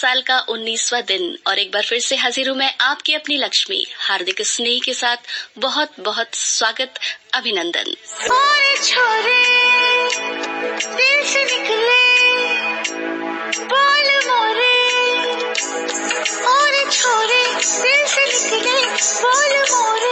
साल का उन्नीसवा दिन और एक बार फिर से हाजिर हूँ मैं आपकी अपनी लक्ष्मी हार्दिक स्नेह के साथ बहुत बहुत स्वागत अभिनंदन। छोरे दिल से निकले बोल मोरे। और छोरे दिल से निकले बोल मोरे।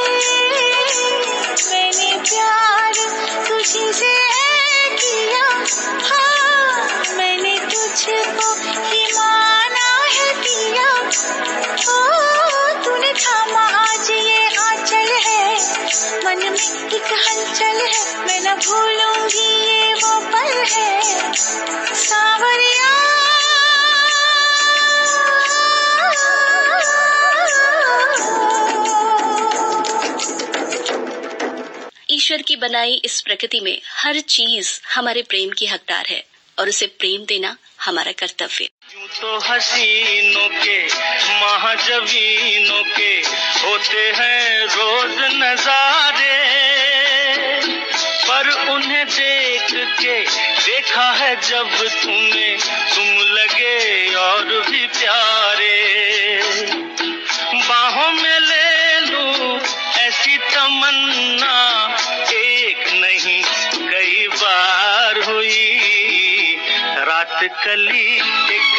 ईश्वर की बनाई इस प्रकृति में हर चीज़ हमारे प्रेम की हकदार है और उसे प्रेम देना हमारा कर्तव्य तो हसीनों के महाजवीनों के होते हैं रोज नजारे, पर उन्हें देख के देखा है जब तुम्हें तुम लगे और भी प्यारे। बाहों में ले लू ऐसी तमन्ना कली एक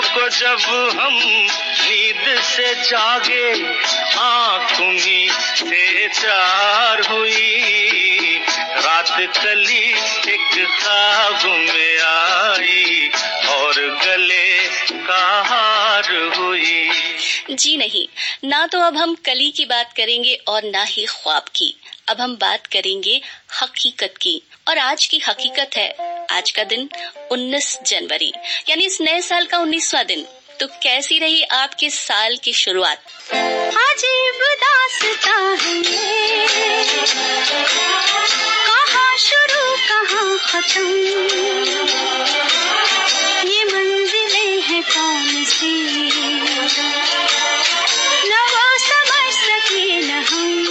को जब हम नींद से जागे, आँख से चार हुई। रात कली एक खाब में आई और गले का हार हुई। जी नहीं, ना तो अब हम कली की बात करेंगे और ना ही ख्वाब की। अब हम बात करेंगे हकीकत की। और आज की हकीकत है, आज का दिन 19 जनवरी, यानी इस नए साल का 19वां दिन। तो कैसी रही आपके साल की शुरुआत? अजीब दास्ता है। कहाँ शुरू, कहाँ खत्म? ये मंजिलें हैं कौन सी? न समझ सके न हम।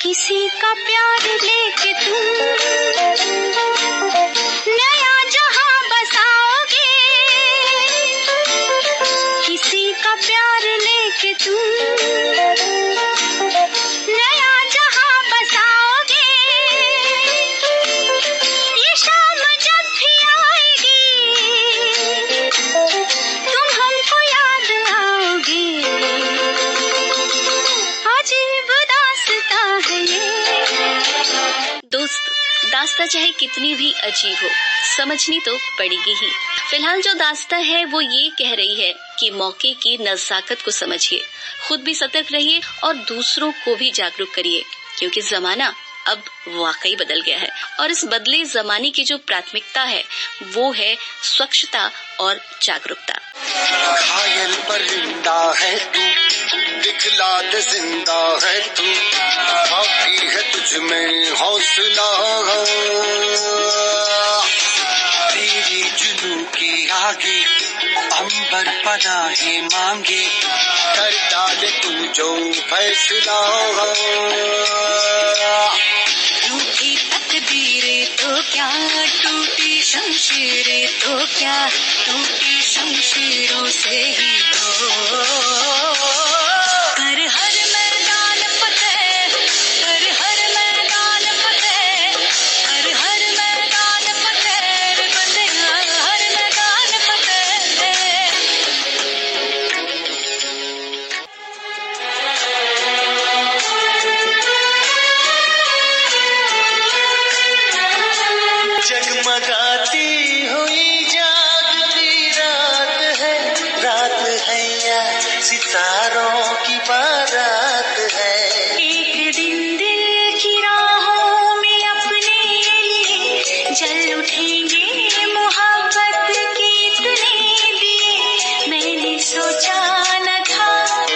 किसी का प्यार लेके दास्ता चाहे कितनी भी अजीब हो, समझनी तो पड़ेगी ही। फ़िलहाल जो दास्ता है, वो ये कह रही है कि मौके की नजाकत को समझिए, खुद भी सतर्क रहिए और दूसरों को भी जागरूक करिए, क्योंकि जमाना अब वाकई बदल गया है। और इस बदले जमाने की जो प्राथमिकता है, वो है स्वच्छता और जागरूकता। है तू दिखला दे ज़िंदा है तू। बाकी है तुझ में हौसला। तेरी जुनू के आगे अंबर पनाहे मांगे, कर डाले तू जो फैसला। टूटी शमशीरें तो क्या टूटी शमशीरों से ही हो? मोहब्बत मैंने सोचा था।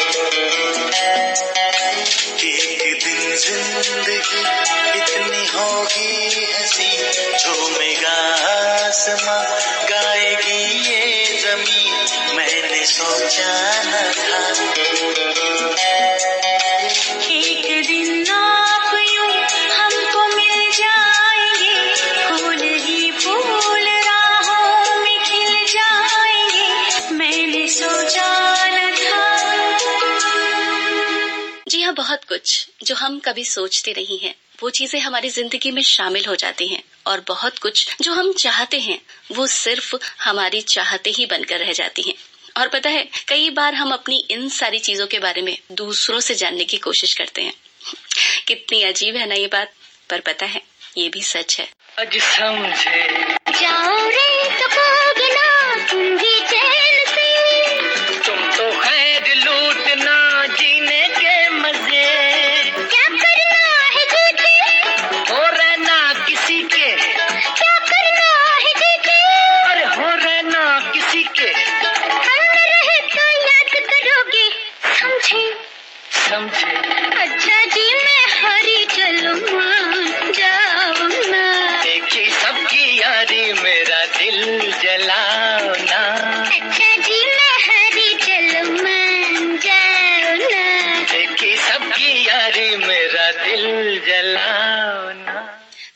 दिन ज़िंदगी होगी गाएगी ये जमी मैंने सोचा कुछ जो हम कभी सोचते नहीं हैं वो चीज़ें हमारी ज़िंदगी में शामिल हो जाती हैं और बहुत कुछ जो हम चाहते हैं वो सिर्फ़ हमारी चाहते ही बनकर रह जाती हैं। और पता है कई बार हम अपनी इन सारी चीज़ों के बारे में दूसरों से जानने की कोशिश करते हैं। कितनी अजीब है ना ये बात पर पता है ये भी सच है।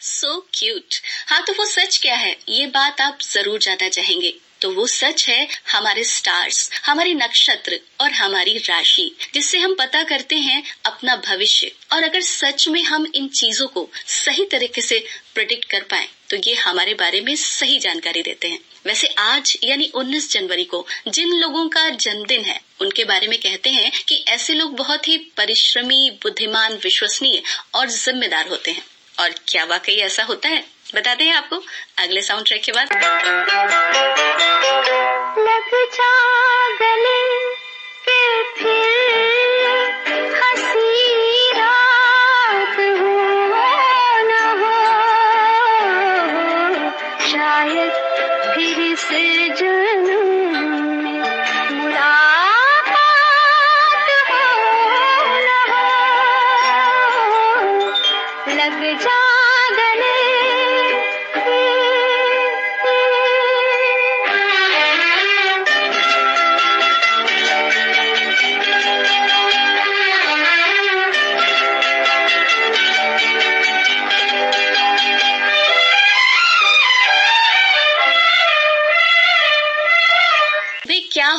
सो क्यूट हाँ तो वो सच क्या है? ये बात आप ज़रूर जानना चाहेंगे। तो वो सच है, हमारे स्टार्स हमारे नक्षत्र और हमारी राशि, जिससे हम पता करते हैं अपना भविष्य। और अगर सच में हम इन चीज़ों को सही तरीके से प्रिडिक्ट कर पाए तो ये हमारे बारे में सही जानकारी देते हैं। वैसे आज, यानी 19 जनवरी को, जिन लोगों का जन्मदिन है उनके बारे में कहते हैं कि ऐसे लोग बहुत ही परिश्रमी, बुद्धिमान, विश्वसनीय और जिम्मेदार होते हैं। और क्या वाकई ऐसा होता है? बताते हैं आपको। अगले साउंड ट्रैक के बाद। शायद फिर से जन्म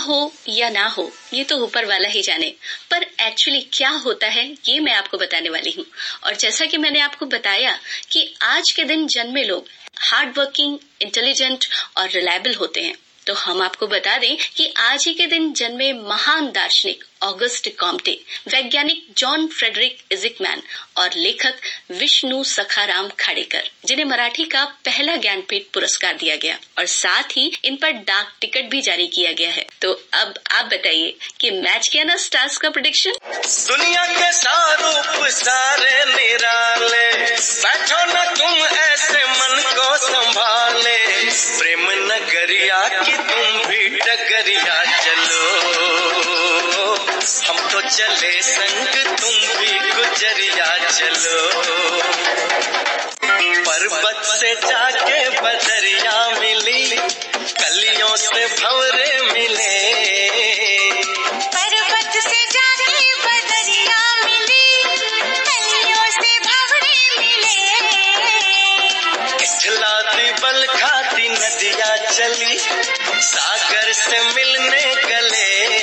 हो या ना हो, ये तो ऊपर वाला ही जाने। पर एक्चुअली क्या होता है, ये मैं आपको बताने वाली हूँ। और जैसा कि मैंने आपको बताया कि आज के दिन जन्मे लोग हार्ड वर्किंग इंटेलिजेंट और रिलायबल होते हैं। तो हम आपको बता दें कि आज ही के दिन जन्मे महान दार्शनिक ऑगस्ट कॉम्टे वैज्ञानिक जॉन फ्रेडरिक इजिकमैन और लेखक विष्णु सखाराम खाड़ेकर, जिन्हें मराठी का पहला ज्ञानपीठ पुरस्कार दिया गया और साथ ही इन पर डाक टिकट भी जारी किया गया है। तो अब आप बताइए कि मैच किया ना स्टार्स का प्रोडिक्शन दुनिया के सारूप सारे निराले, बैठो तुम ऐसे मन को संभाले, प्रेम नगरिया की तुम भी चलो। हम तो चले संग तुम भी गुजरिया चलो। पर्वत से जाके बदरिया मिली कलियों से भवरे मिले। पर्वत से जाके बदरिया मिली कलियों से भवरे मिले। खिलाती बल खाती नदिया चली सागर से मिलने गले।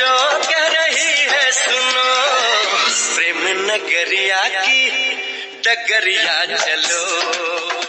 जो कह रही है सुनो। प्रेम नगरिया की डगरिया चलो।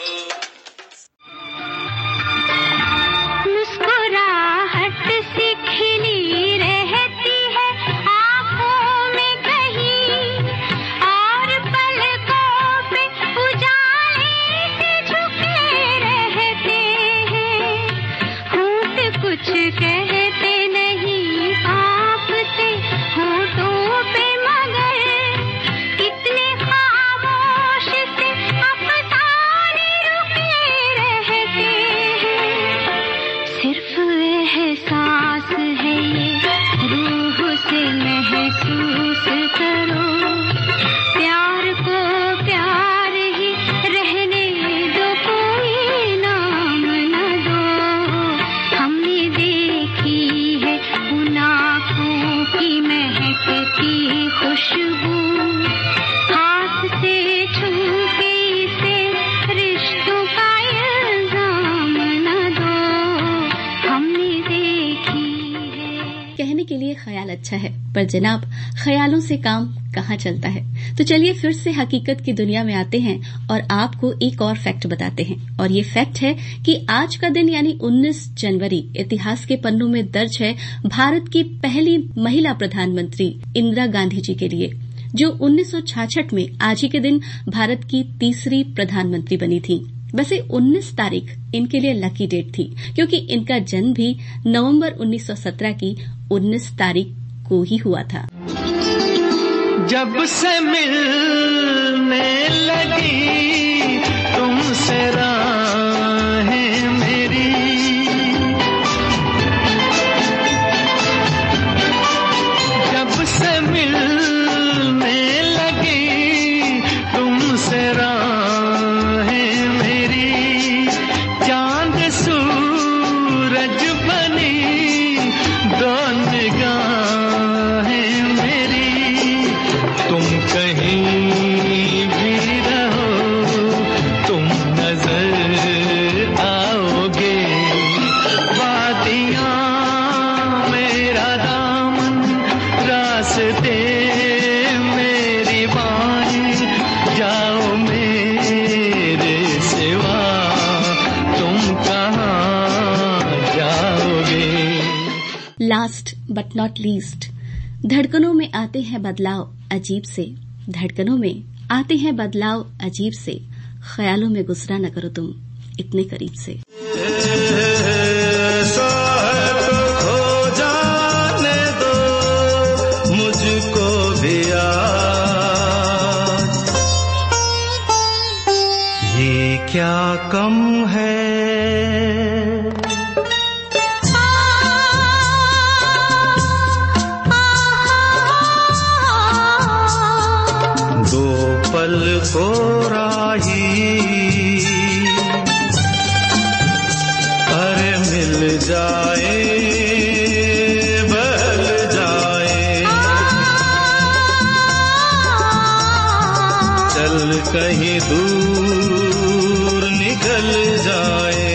पर जनाब, ख्यालों से काम कहाँ चलता है? तो चलिए फिर से हकीकत की दुनिया में आते हैं और आपको एक और फैक्ट बताते हैं। और ये फैक्ट है कि आज का दिन यानी 19 जनवरी इतिहास के पन्नों में दर्ज है भारत की पहली महिला प्रधानमंत्री इंदिरा गांधी जी के लिए, जो 1966 में आज ही के दिन भारत की तीसरी प्रधानमंत्री बनी थी। वैसे 19 तारीख इनके लिए लकी डेट थी, क्योंकि इनका जन्म भी नवंबर 1917 की 19 तारीख को ही हुआ था। जब से मिलने लगी तुमसे मेरी बानी जाओ मेरे सिवा। तुम कहाँ जाओगे? लास्ट बट नॉट लीस्ट धड़कनों में आते हैं बदलाव अजीब से। धड़कनों में आते हैं बदलाव अजीब से। ख्यालों में गुजरा न करो तुम इतने करीब से। कहीं दूर निकल जाए।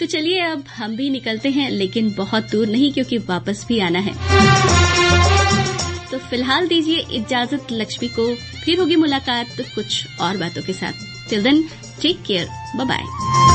तो चलिए अब हम भी निकलते हैं, लेकिन बहुत दूर नहीं, क्योंकि वापस भी आना है। तो फ़िलहाल दीजिए इजाज़त, लक्ष्मी को। फिर होगी मुलाकात कुछ और बातों के साथ। Till then take care bye bye